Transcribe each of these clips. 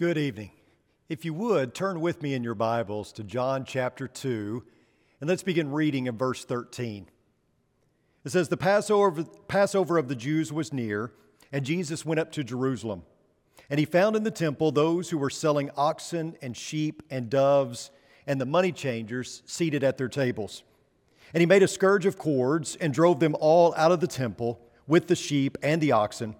Good evening. If you would, turn with me in your Bibles to John chapter 2, and let's begin reading in verse 13. It says, The Passover, Passover of the Jews was near, and Jesus went up to Jerusalem. And he found in the temple those who were selling oxen and sheep and doves and the money changers seated at their tables. And he made a scourge of cords and drove them all out of the temple with the sheep and the oxen.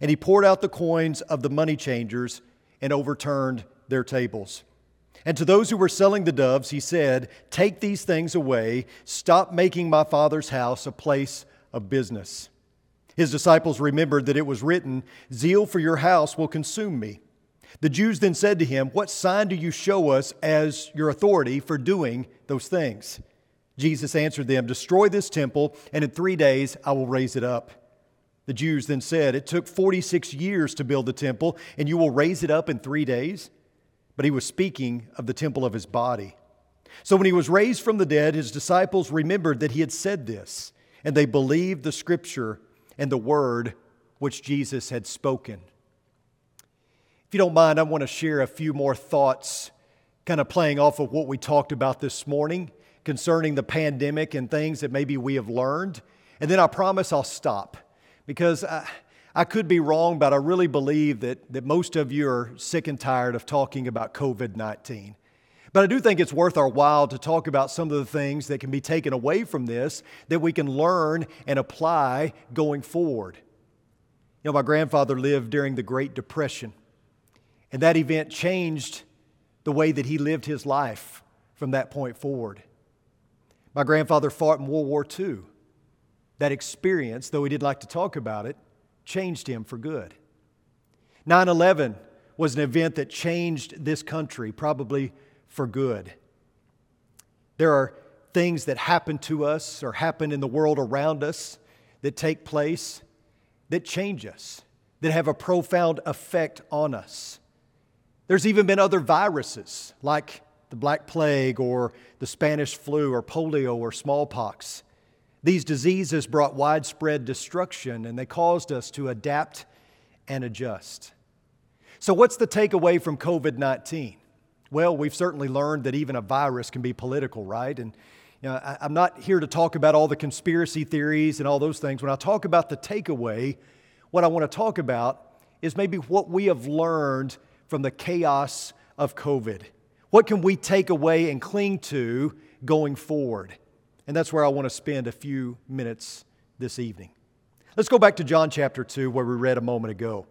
And he poured out the coins of the money changers and overturned their tables. And to those who were selling the doves, he said, Take these things away. Stop making my father's house a place of business. His disciples remembered that it was written, Zeal for your house will consume me. The Jews then said to him, What sign do you show us as your authority for doing those things? Jesus answered them, Destroy this temple, and in three days I will raise it up. The Jews then said, It took 46 years to build the temple, and you will raise it up in three days? But he was speaking of the temple of his body. So when he was raised from the dead, his disciples remembered that he had said this, and they believed the scripture and the word which Jesus had spoken. If you don't mind, I want to share a few more thoughts, kind of playing off of what we talked about this morning concerning the pandemic and things that maybe we have learned. And then I promise I'll stop because I, I could be wrong, but I really believe that, that most of you are sick and tired of talking about COVID 19. But I do think it's worth our while to talk about some of the things that can be taken away from this that we can learn and apply going forward. You know, my grandfather lived during the Great Depression, and that event changed the way that he lived his life from that point forward. My grandfather fought in World War II that experience, though he didn't like to talk about it, changed him for good. 9 11 was an event that changed this country, probably for good. There are things that happen to us or happen in the world around us that take place that change us, that have a profound effect on us. There's even been other viruses like the Black Plague or the Spanish flu or polio or smallpox these diseases brought widespread destruction and they caused us to adapt and adjust. So, what's the takeaway from COVID 19? Well, we've certainly learned that even a virus can be political, right? And you know, I, I'm not here to talk about all the conspiracy theories and all those things. When I talk about the takeaway, what I want to talk about is maybe what we have learned from the chaos of COVID. What can we take away and cling to going forward? And that's where I want to spend a few minutes this evening. Let's go back to John chapter 2, where we read a moment ago.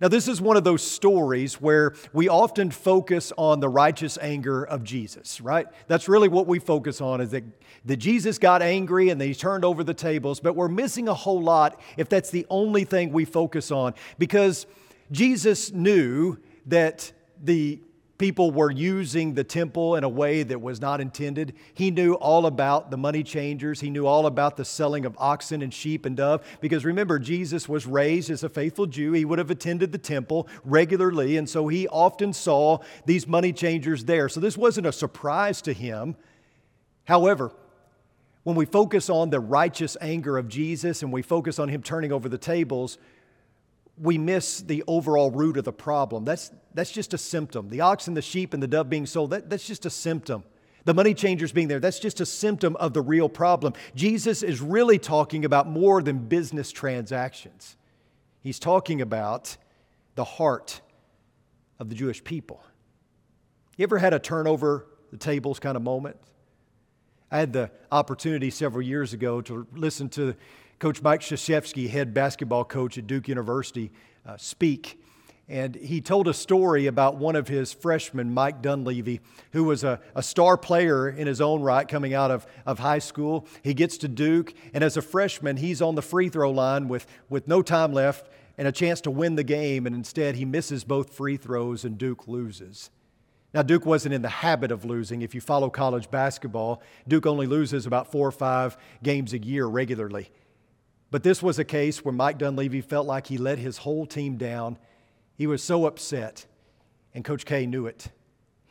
Now, this is one of those stories where we often focus on the righteous anger of Jesus, right? That's really what we focus on is that, that Jesus got angry and that he turned over the tables, but we're missing a whole lot if that's the only thing we focus on because Jesus knew that the people were using the temple in a way that was not intended. He knew all about the money changers. He knew all about the selling of oxen and sheep and dove. Because remember, Jesus was raised as a faithful Jew. He would have attended the temple regularly. And so he often saw these money changers there. So this wasn't a surprise to him. However, when we focus on the righteous anger of Jesus and we focus on him turning over the tables, we miss the overall root of the problem. That's, that's just a symptom. The ox and the sheep and the dove being sold, that, that's just a symptom. The money changers being there, that's just a symptom of the real problem. Jesus is really talking about more than business transactions. He's talking about the heart of the Jewish people. You ever had a turnover the tables kind of moment? I had the opportunity several years ago to listen to Coach Mike Krzyzewski, head basketball coach at Duke University, uh, speak. And he told a story about one of his freshmen, Mike Dunleavy, who was a, a star player in his own right coming out of, of high school. He gets to Duke, and as a freshman, he's on the free throw line with, with no time left and a chance to win the game, and instead he misses both free throws and Duke loses. Now, Duke wasn't in the habit of losing. If you follow college basketball, Duke only loses about four or five games a year regularly. But this was a case where Mike Dunleavy felt like he let his whole team down. He was so upset, and Coach K knew it.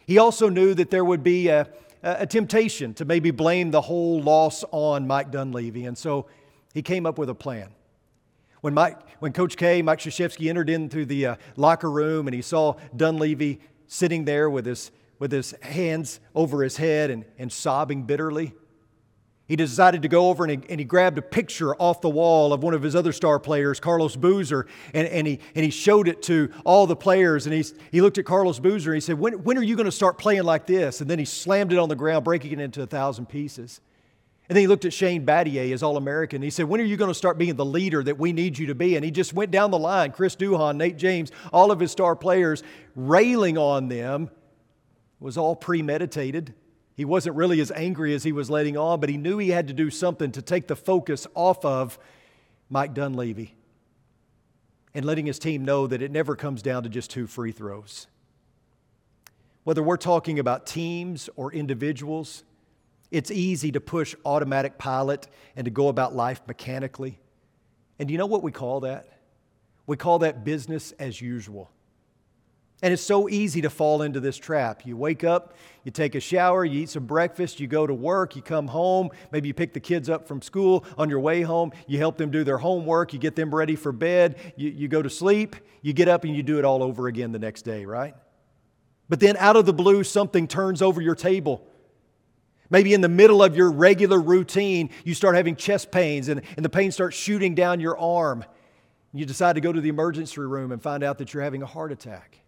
He also knew that there would be a, a temptation to maybe blame the whole loss on Mike Dunleavy, and so he came up with a plan. When, Mike, when Coach K, Mike Krzyzewski, entered into the uh, locker room and he saw Dunleavy sitting there with his, with his hands over his head and, and sobbing bitterly, he decided to go over and he, and he, grabbed a picture off the wall of one of his other star players, Carlos Boozer, and, and, he, and he showed it to all the players. And he, he looked at Carlos Boozer and he said, when, when are you going to start playing like this? And then he slammed it on the ground, breaking it into a thousand pieces. And then he looked at Shane Battier, his All American. He said, When are you going to start being the leader that we need you to be? And he just went down the line Chris Duhon, Nate James, all of his star players, railing on them. It was all premeditated. He wasn't really as angry as he was letting on, but he knew he had to do something to take the focus off of Mike Dunleavy and letting his team know that it never comes down to just two free throws. Whether we're talking about teams or individuals, it's easy to push automatic pilot and to go about life mechanically. And you know what we call that? We call that business as usual. And it's so easy to fall into this trap. You wake up, you take a shower, you eat some breakfast, you go to work, you come home, maybe you pick the kids up from school. On your way home, you help them do their homework, you get them ready for bed, you, you go to sleep, you get up and you do it all over again the next day, right? But then out of the blue, something turns over your table. Maybe in the middle of your regular routine, you start having chest pains and, and the pain starts shooting down your arm. You decide to go to the emergency room and find out that you're having a heart attack.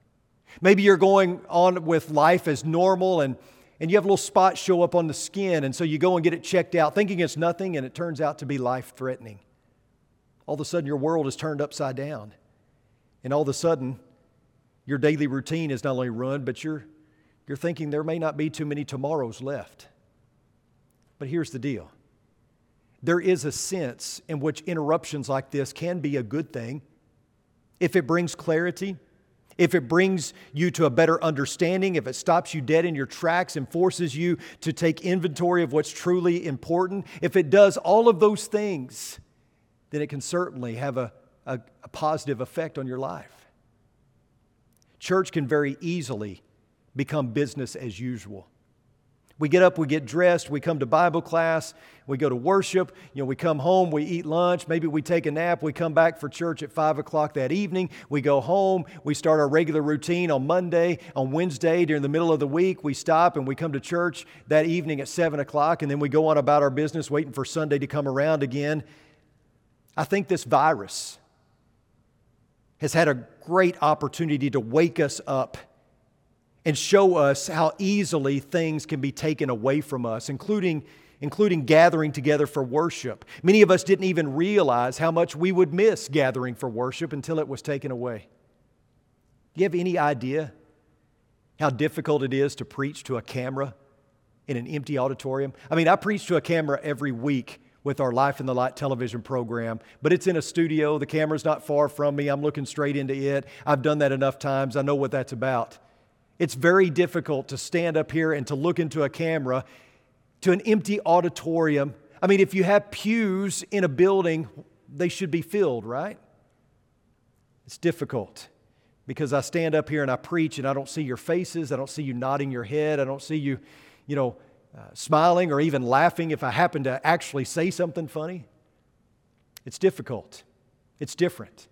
Maybe you're going on with life as normal and, and you have little spot show up on the skin, and so you go and get it checked out thinking it's nothing, and it turns out to be life threatening. All of a sudden, your world is turned upside down. And all of a sudden, your daily routine is not only ruined, but you're, you're thinking there may not be too many tomorrows left. But here's the deal there is a sense in which interruptions like this can be a good thing if it brings clarity if it brings you to a better understanding, if it stops you dead in your tracks and forces you to take inventory of what's truly important, if it does all of those things, then it can certainly have a, a, a positive effect on your life. Church can very easily become business as usual. We get up, we get dressed, we come to Bible class, we go to worship, you know, we come home, we eat lunch, maybe we take a nap, we come back for church at 5 o'clock that evening, we go home, we start our regular routine on Monday, on Wednesday, during the middle of the week, we stop and we come to church that evening at 7 o'clock, and then we go on about our business waiting for Sunday to come around again. I think this virus has had a great opportunity to wake us up and show us how easily things can be taken away from us, including, including gathering together for worship. Many of us didn't even realize how much we would miss gathering for worship until it was taken away. Do you have any idea how difficult it is to preach to a camera in an empty auditorium? I mean, I preach to a camera every week with our Life in the Light television program, but it's in a studio. The camera's not far from me. I'm looking straight into it. I've done that enough times. I know what that's about. It's very difficult to stand up here and to look into a camera to an empty auditorium. I mean, if you have pews in a building, they should be filled, right? It's difficult because I stand up here and I preach and I don't see your faces. I don't see you nodding your head. I don't see you, you know, uh, smiling or even laughing if I happen to actually say something funny. It's difficult. It's different.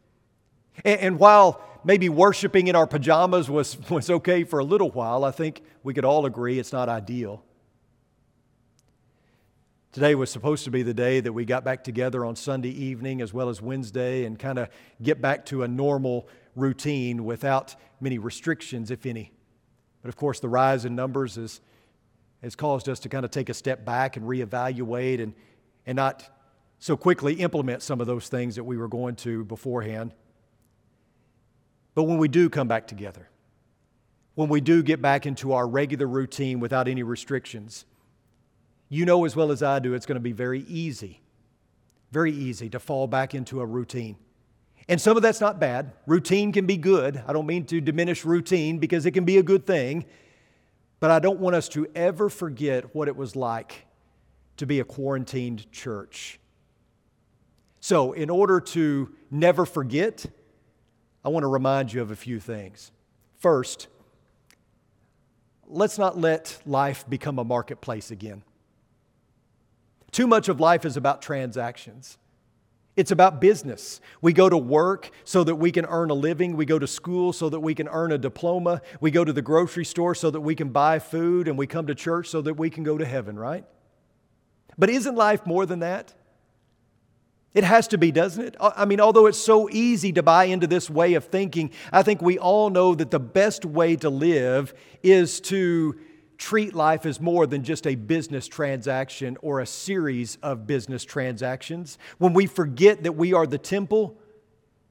And, and while maybe worshiping in our pajamas was, was okay for a little while, I think we could all agree it's not ideal. Today was supposed to be the day that we got back together on Sunday evening as well as Wednesday and kind of get back to a normal routine without many restrictions, if any. But of course, the rise in numbers has, has caused us to kind of take a step back and reevaluate and, and not so quickly implement some of those things that we were going to beforehand. But when we do come back together, when we do get back into our regular routine without any restrictions, you know as well as I do, it's going to be very easy, very easy to fall back into a routine. And some of that's not bad. Routine can be good. I don't mean to diminish routine because it can be a good thing. But I don't want us to ever forget what it was like to be a quarantined church. So, in order to never forget, I want to remind you of a few things. First, let's not let life become a marketplace again. Too much of life is about transactions. It's about business. We go to work so that we can earn a living. We go to school so that we can earn a diploma. We go to the grocery store so that we can buy food. And we come to church so that we can go to heaven, right? But isn't life more than that? It has to be, doesn't it? I mean, although it's so easy to buy into this way of thinking, I think we all know that the best way to live is to treat life as more than just a business transaction or a series of business transactions. When we forget that we are the temple,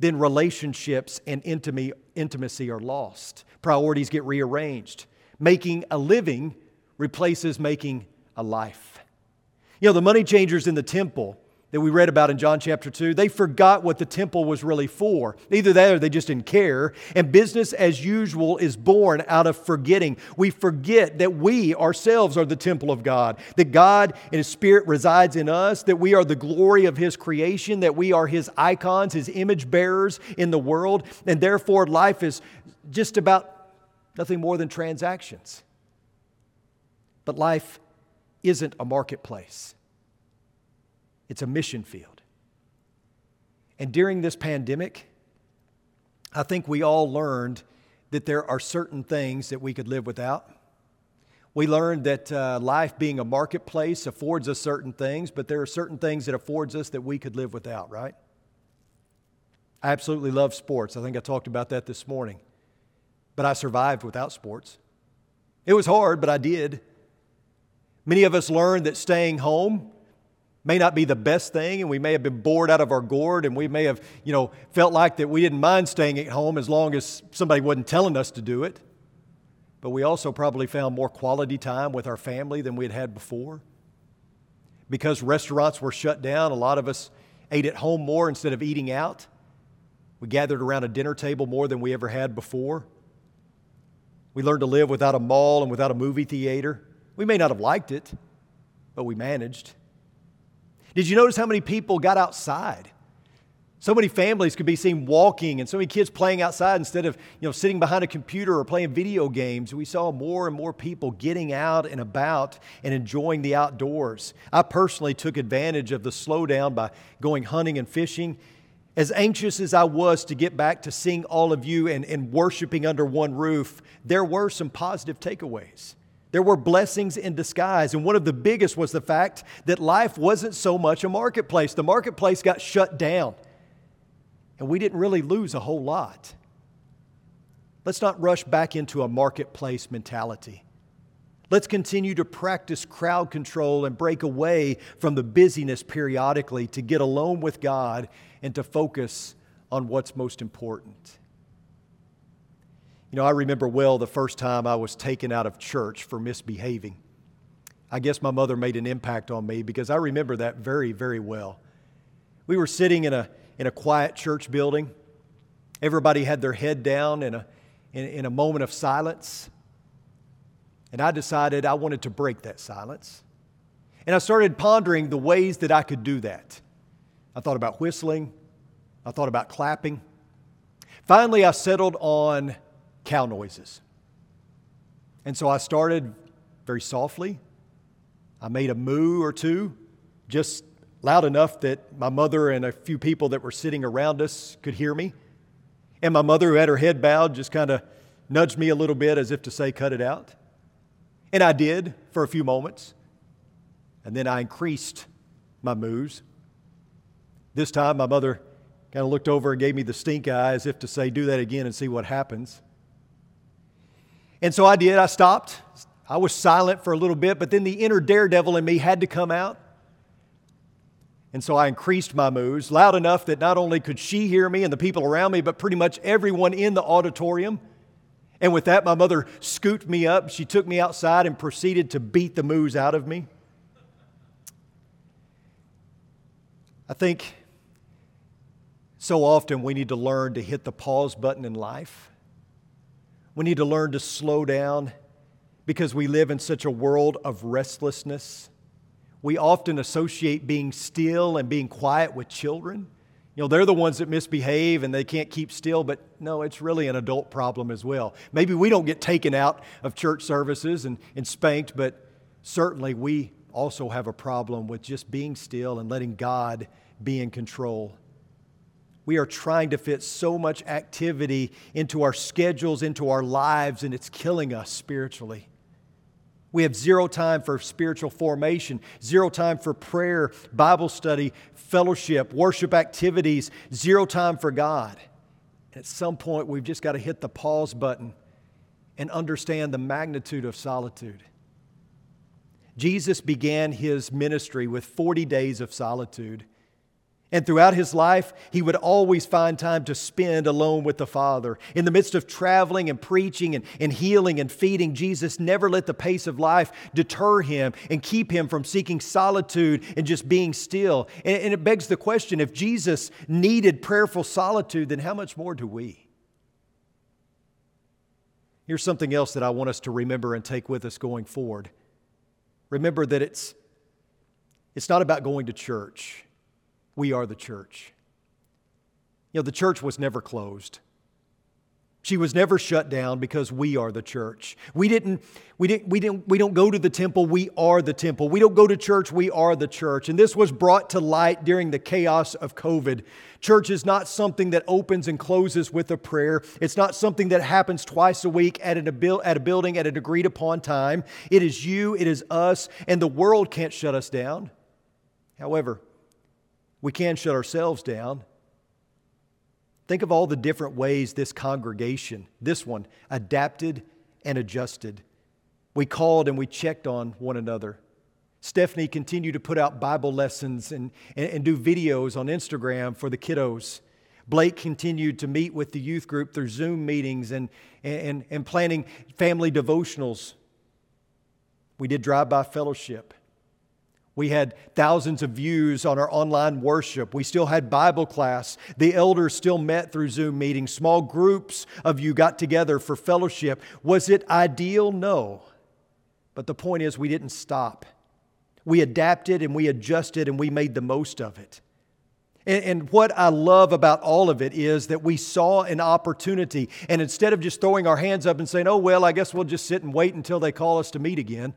then relationships and intimacy are lost. Priorities get rearranged. Making a living replaces making a life. You know, the money changers in the temple that we read about in John chapter 2, they forgot what the temple was really for. Either that or they just didn't care. And business as usual is born out of forgetting. We forget that we ourselves are the temple of God, that God and His Spirit resides in us, that we are the glory of His creation, that we are His icons, His image bearers in the world. And therefore, life is just about nothing more than transactions. But life isn't a marketplace it's a mission field. And during this pandemic, I think we all learned that there are certain things that we could live without. We learned that uh, life being a marketplace affords us certain things, but there are certain things it affords us that we could live without, right? I absolutely love sports. I think I talked about that this morning. But I survived without sports. It was hard, but I did. Many of us learned that staying home may not be the best thing and we may have been bored out of our gourd and we may have you know felt like that we didn't mind staying at home as long as somebody wasn't telling us to do it. But we also probably found more quality time with our family than we had had before. Because restaurants were shut down a lot of us ate at home more instead of eating out. We gathered around a dinner table more than we ever had before. We learned to live without a mall and without a movie theater. We may not have liked it but we managed did you notice how many people got outside? So many families could be seen walking and so many kids playing outside instead of you know, sitting behind a computer or playing video games. We saw more and more people getting out and about and enjoying the outdoors. I personally took advantage of the slowdown by going hunting and fishing. As anxious as I was to get back to seeing all of you and, and worshiping under one roof, there were some positive takeaways. There were blessings in disguise. And one of the biggest was the fact that life wasn't so much a marketplace. The marketplace got shut down, and we didn't really lose a whole lot. Let's not rush back into a marketplace mentality. Let's continue to practice crowd control and break away from the busyness periodically to get alone with God and to focus on what's most important. You know, I remember well the first time I was taken out of church for misbehaving. I guess my mother made an impact on me because I remember that very, very well. We were sitting in a, in a quiet church building. Everybody had their head down in a, in, in a moment of silence. And I decided I wanted to break that silence. And I started pondering the ways that I could do that. I thought about whistling, I thought about clapping. Finally, I settled on cow noises. And so I started very softly. I made a moo or two, just loud enough that my mother and a few people that were sitting around us could hear me. And my mother, who had her head bowed, just kind of nudged me a little bit as if to say, cut it out. And I did for a few moments. And then I increased my moos. This time, my mother kind of looked over and gave me the stink eye as if to say, do that again and see what happens. And so I did. I stopped. I was silent for a little bit, but then the inner daredevil in me had to come out. And so I increased my moves loud enough that not only could she hear me and the people around me, but pretty much everyone in the auditorium. And with that, my mother scooped me up. She took me outside and proceeded to beat the moves out of me. I think so often we need to learn to hit the pause button in life we need to learn to slow down because we live in such a world of restlessness. We often associate being still and being quiet with children. You know, they're the ones that misbehave and they can't keep still, but no, it's really an adult problem as well. Maybe we don't get taken out of church services and, and spanked, but certainly we also have a problem with just being still and letting God be in control. We are trying to fit so much activity into our schedules, into our lives, and it's killing us spiritually. We have zero time for spiritual formation, zero time for prayer, Bible study, fellowship, worship activities, zero time for God. At some point, we've just got to hit the pause button and understand the magnitude of solitude. Jesus began his ministry with 40 days of solitude. And throughout his life, he would always find time to spend alone with the Father. In the midst of traveling and preaching and, and healing and feeding, Jesus never let the pace of life deter him and keep him from seeking solitude and just being still. And, and it begs the question if Jesus needed prayerful solitude, then how much more do we? Here's something else that I want us to remember and take with us going forward. Remember that it's, it's not about going to church. We are the church. You know, the church was never closed. She was never shut down because we are the church. We didn't, we didn't, we didn't, we don't go to the temple, we are the temple. We don't go to church, we are the church. And this was brought to light during the chaos of COVID. Church is not something that opens and closes with a prayer. It's not something that happens twice a week at, an, at a building at an agreed upon time. It is you, it is us, and the world can't shut us down. However, we can shut ourselves down. Think of all the different ways this congregation, this one, adapted and adjusted. We called and we checked on one another. Stephanie continued to put out Bible lessons and, and, and, do videos on Instagram for the kiddos. Blake continued to meet with the youth group through Zoom meetings and, and, and planning family devotionals. We did drive by fellowship. We had thousands of views on our online worship. We still had Bible class. The elders still met through Zoom meetings. Small groups of you got together for fellowship. Was it ideal? No. But the point is, we didn't stop. We adapted and we adjusted and we made the most of it. And, what I love about all of it is that we saw an opportunity. And instead of just throwing our hands up and saying, oh, well, I guess we'll just sit and wait until they call us to meet again,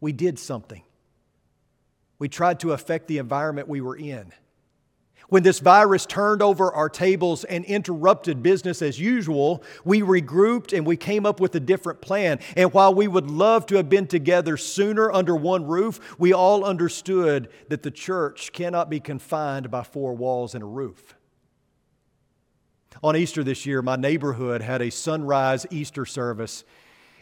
we did something. We tried to affect the environment we were in. When this virus turned over our tables and interrupted business as usual, we regrouped and we came up with a different plan. And while we would love to have been together sooner under one roof, we all understood that the church cannot be confined by four walls and a roof. On Easter this year, my neighborhood had a sunrise Easter service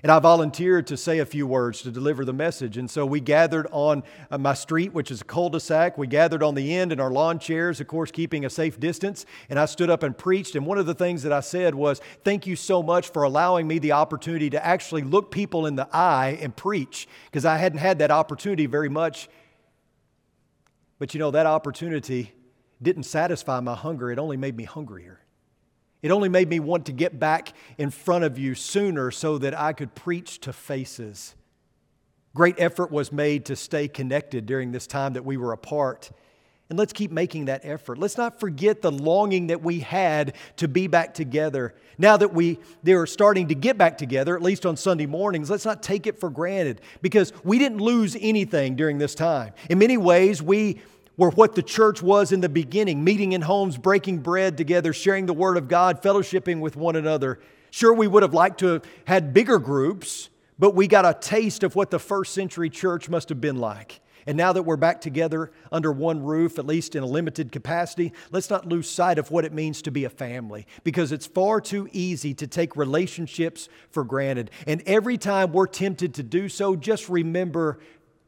and I volunteered to say a few words to deliver the message. And so we gathered on uh, my street, which is a cul de sac. We gathered on the end in our lawn chairs, of course, keeping a safe distance. And I stood up and preached. And one of the things that I said was, Thank you so much for allowing me the opportunity to actually look people in the eye and preach, because I hadn't had that opportunity very much. But you know, that opportunity didn't satisfy my hunger, it only made me hungrier. It only made me want to get back in front of you sooner so that I could preach to faces. Great effort was made to stay connected during this time that we were apart. And let's keep making that effort. Let's not forget the longing that we had to be back together. Now that we they're starting to get back together, at least on Sunday mornings, let's not take it for granted because we didn't lose anything during this time. In many ways, we were what the church was in the beginning meeting in homes, breaking bread together, sharing the Word of God, fellowshipping with one another. Sure, we would have liked to have had bigger groups, but we got a taste of what the first century church must have been like. And now that we're back together under one roof, at least in a limited capacity, let's not lose sight of what it means to be a family because it's far too easy to take relationships for granted. And every time we're tempted to do so, just remember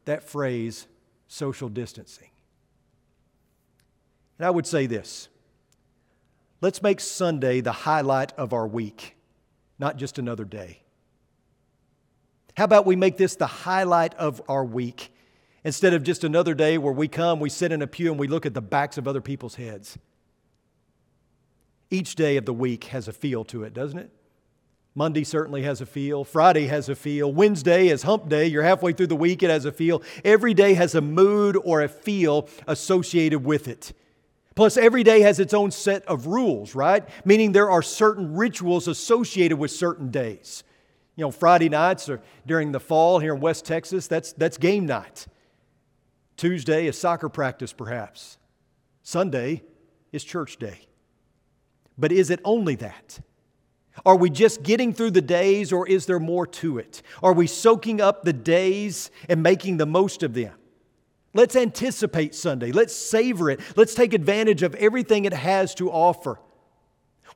that phrase social distancing. And I would say this let's make Sunday the highlight of our week, not just another day. How about we make this the highlight of our week instead of just another day where we come, we sit in a pew, and we look at the backs of other people's heads? Each day of the week has a feel to it, doesn't it? Monday certainly has a feel. Friday has a feel. Wednesday is hump day. You're halfway through the week, it has a feel. Every day has a mood or a feel associated with it. Plus, every day has its own set of rules, right? Meaning there are certain rituals associated with certain days. You know, Friday nights or during the fall here in West Texas, that's, that's game night. Tuesday is soccer practice, perhaps. Sunday is church day. But is it only that? Are we just getting through the days or is there more to it? Are we soaking up the days and making the most of them? Let's anticipate Sunday. Let's savor it. Let's take advantage of everything it has to offer.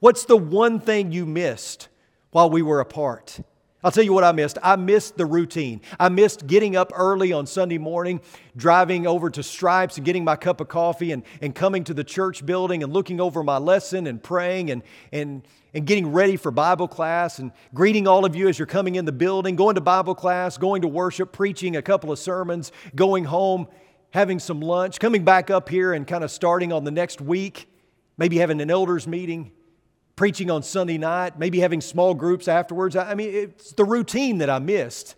What's the one thing you missed while we were apart? I'll tell you what I missed. I missed the routine. I missed getting up early on Sunday morning, driving over to Stripes and getting my cup of coffee and, and coming to the church building and looking over my lesson and praying and, and, and getting ready for Bible class and greeting all of you as you're coming in the building, going to Bible class, going to worship, preaching a couple of sermons, going home, having some lunch, coming back up here and kind of starting on the next week, maybe having an elders meeting preaching on Sunday night, maybe having small groups afterwards. I mean, it's the routine that I missed.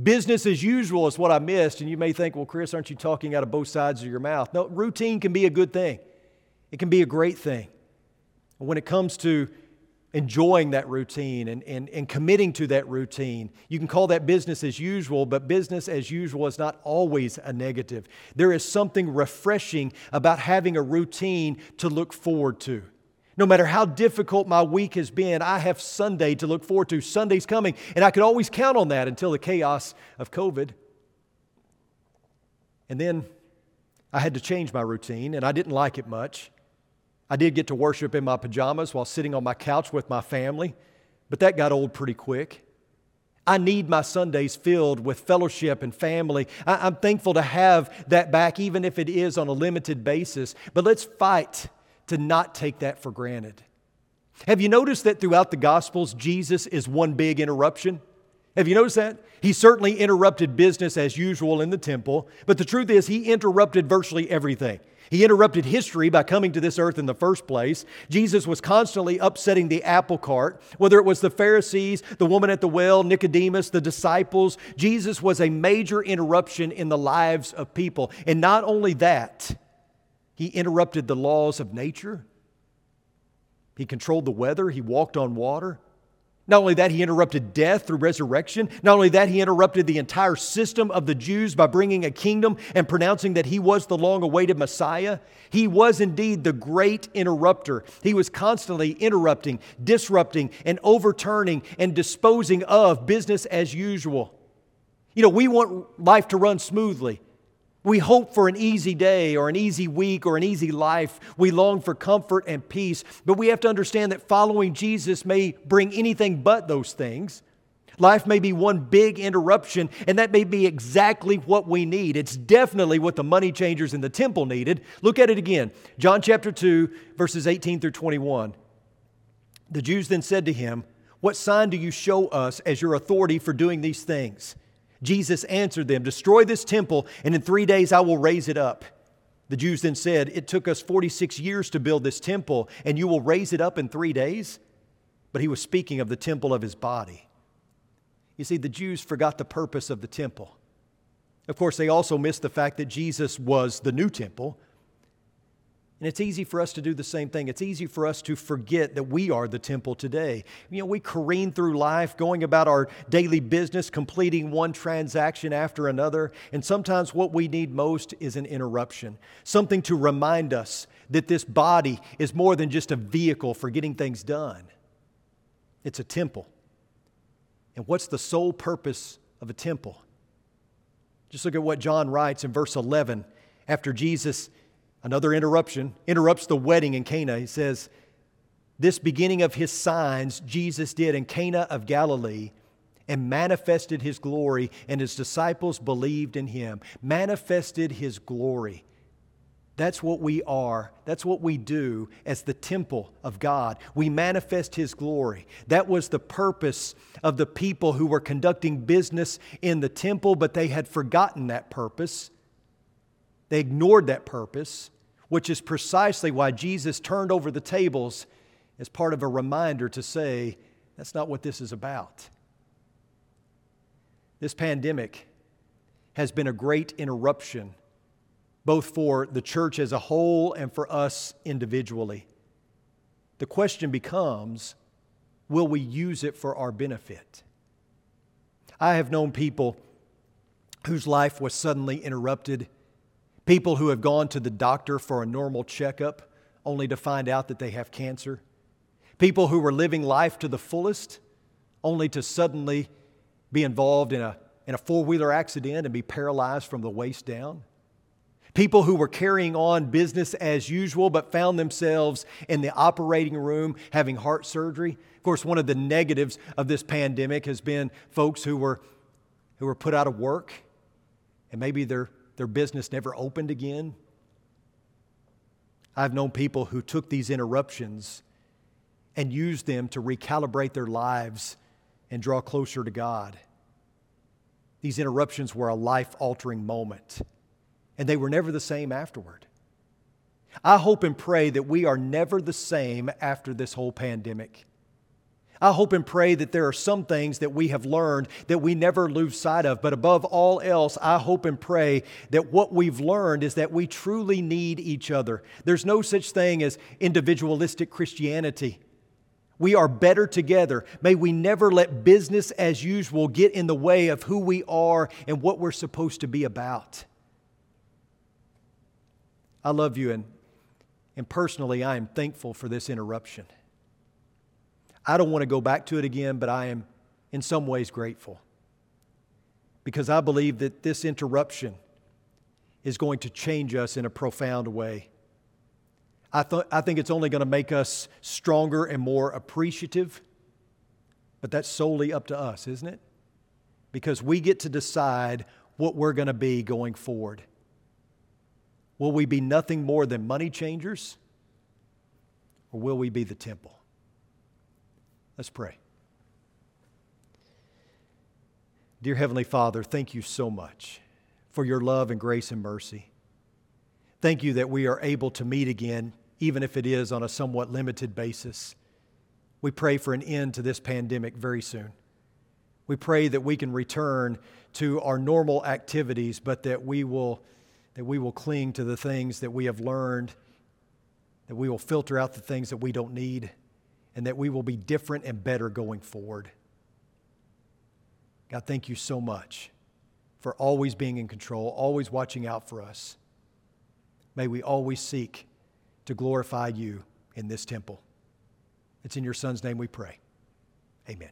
Business as usual is what I missed. And you may think, well, Chris, aren't you talking out of both sides of your mouth? No, routine can be a good thing, it can be a great thing. When it comes to enjoying that routine and, and, and committing to that routine. You can call that business as usual, but business as usual is not always a negative. There is something refreshing about having a routine to look forward to. No matter how difficult my week has been, I have Sunday to look forward to. Sunday's coming, and I could always count on that until the chaos of COVID. And then I had to change my routine, and I didn't like it much. I did get to worship in my pajamas while sitting on my couch with my family, but that got old pretty quick. I need my Sundays filled with fellowship and family. I, am thankful to have that back, even if it is on a limited basis. But let's fight to not take that for granted. Have you noticed that throughout the Gospels, Jesus is one big interruption? Have you noticed that? He certainly interrupted business as usual in the temple, but the truth is, he interrupted virtually everything. He interrupted history by coming to this earth in the first place. Jesus was constantly upsetting the apple cart, whether it was the Pharisees, the woman at the well, Nicodemus, the disciples. Jesus was a major interruption in the lives of people. And not only that, he interrupted the laws of nature. He controlled the weather. He walked on water. Not only that, he interrupted death through resurrection. Not only that, he interrupted the entire system of the Jews by bringing a kingdom and pronouncing that he was the long awaited Messiah. He was indeed the great interrupter. He was constantly interrupting, disrupting, and overturning and disposing of business as usual. You know, we want life to run smoothly. We hope for an easy day or an easy week or an easy life. We long for comfort and peace, but we have to understand that following Jesus may bring anything but those things. Life may be one big interruption, and that may be exactly what we need. It's definitely what the money changers in the temple needed. Look at it again. John chapter 2, verses 18 through 21. The Jews then said to him, What sign do you show us as your authority for doing these things? Jesus answered them, Destroy this temple, and in three days I will raise it up. The Jews then said, It took us 46 years to build this temple, and you will raise it up in three days? But he was speaking of the temple of his body. You see, the Jews forgot the purpose of the temple. Of course, they also missed the fact that Jesus was the new temple. And it's easy for us to do the same thing. It's easy for us to forget that we are the temple today. You know, we careen through life, going about our daily business, completing one transaction after another. And sometimes what we need most is an interruption, something to remind us that this body is more than just a vehicle for getting things done, it's a temple. And what's the sole purpose of a temple? Just look at what John writes in verse 11 after Jesus another interruption, interrupts the wedding in Cana. He says, This beginning of his signs Jesus did in Cana of Galilee and manifested his glory, and his disciples believed in him. Manifested his glory. That's what we are. That's what we do as the temple of God. We manifest His glory. That was the purpose of the people who were conducting business in the temple, but they had forgotten that purpose. They ignored that purpose which is precisely why Jesus turned over the tables as part of a reminder to say, that's not what this is about. This pandemic has been a great interruption, both for the church as a whole and for us individually. The question becomes will we use it for our benefit? I have known people whose life was suddenly interrupted People who have gone to the doctor for a normal checkup only to find out that they have cancer. People who were living life to the fullest only to suddenly be involved in a, in a four wheeler accident and be paralyzed from the waist down. People who were carrying on business as usual but found themselves in the operating room having heart surgery. Of course, one of the negatives of this pandemic has been folks who were, who were put out of work and maybe their, their business never opened again. I've known people who took these interruptions and used them to recalibrate their lives and draw closer to God. These interruptions were a life altering moment and they were never the same afterward. I hope and pray that we are never the same after this whole pandemic. I hope and pray that there are some things that we have learned that we never lose sight of. But above all else, I hope and pray that what we've learned is that we truly need each other. There's no such thing as individualistic Christianity. We are better together. May we never let business as usual get in the way of who we are and what we're supposed to be about. I love you, and, and personally, I am thankful for this interruption. I don't want to go back to it again, but I am in some ways grateful because I believe that this interruption is going to change us in a profound way. I, th- I think it's only going to make us stronger and more appreciative, but that's solely up to us, isn't it? Because we get to decide what we're going to be going forward. Will we be nothing more than money changers? Or will we be the temple? Let's pray. Dear Heavenly Father, thank you so much for your love and grace and mercy. Thank you that we are able to meet again, even if it is on a somewhat limited basis. We pray for an end to this pandemic very soon. We pray that we can return to our normal activities, but that we will that we will cling to the things that we have learned, that we will filter out the things that we don't need, and that we will be different and better going forward. God, thank you so much for always being in control, always watching out for us. May we always seek to glorify you in this temple. It's in your Son's name we pray. Amen.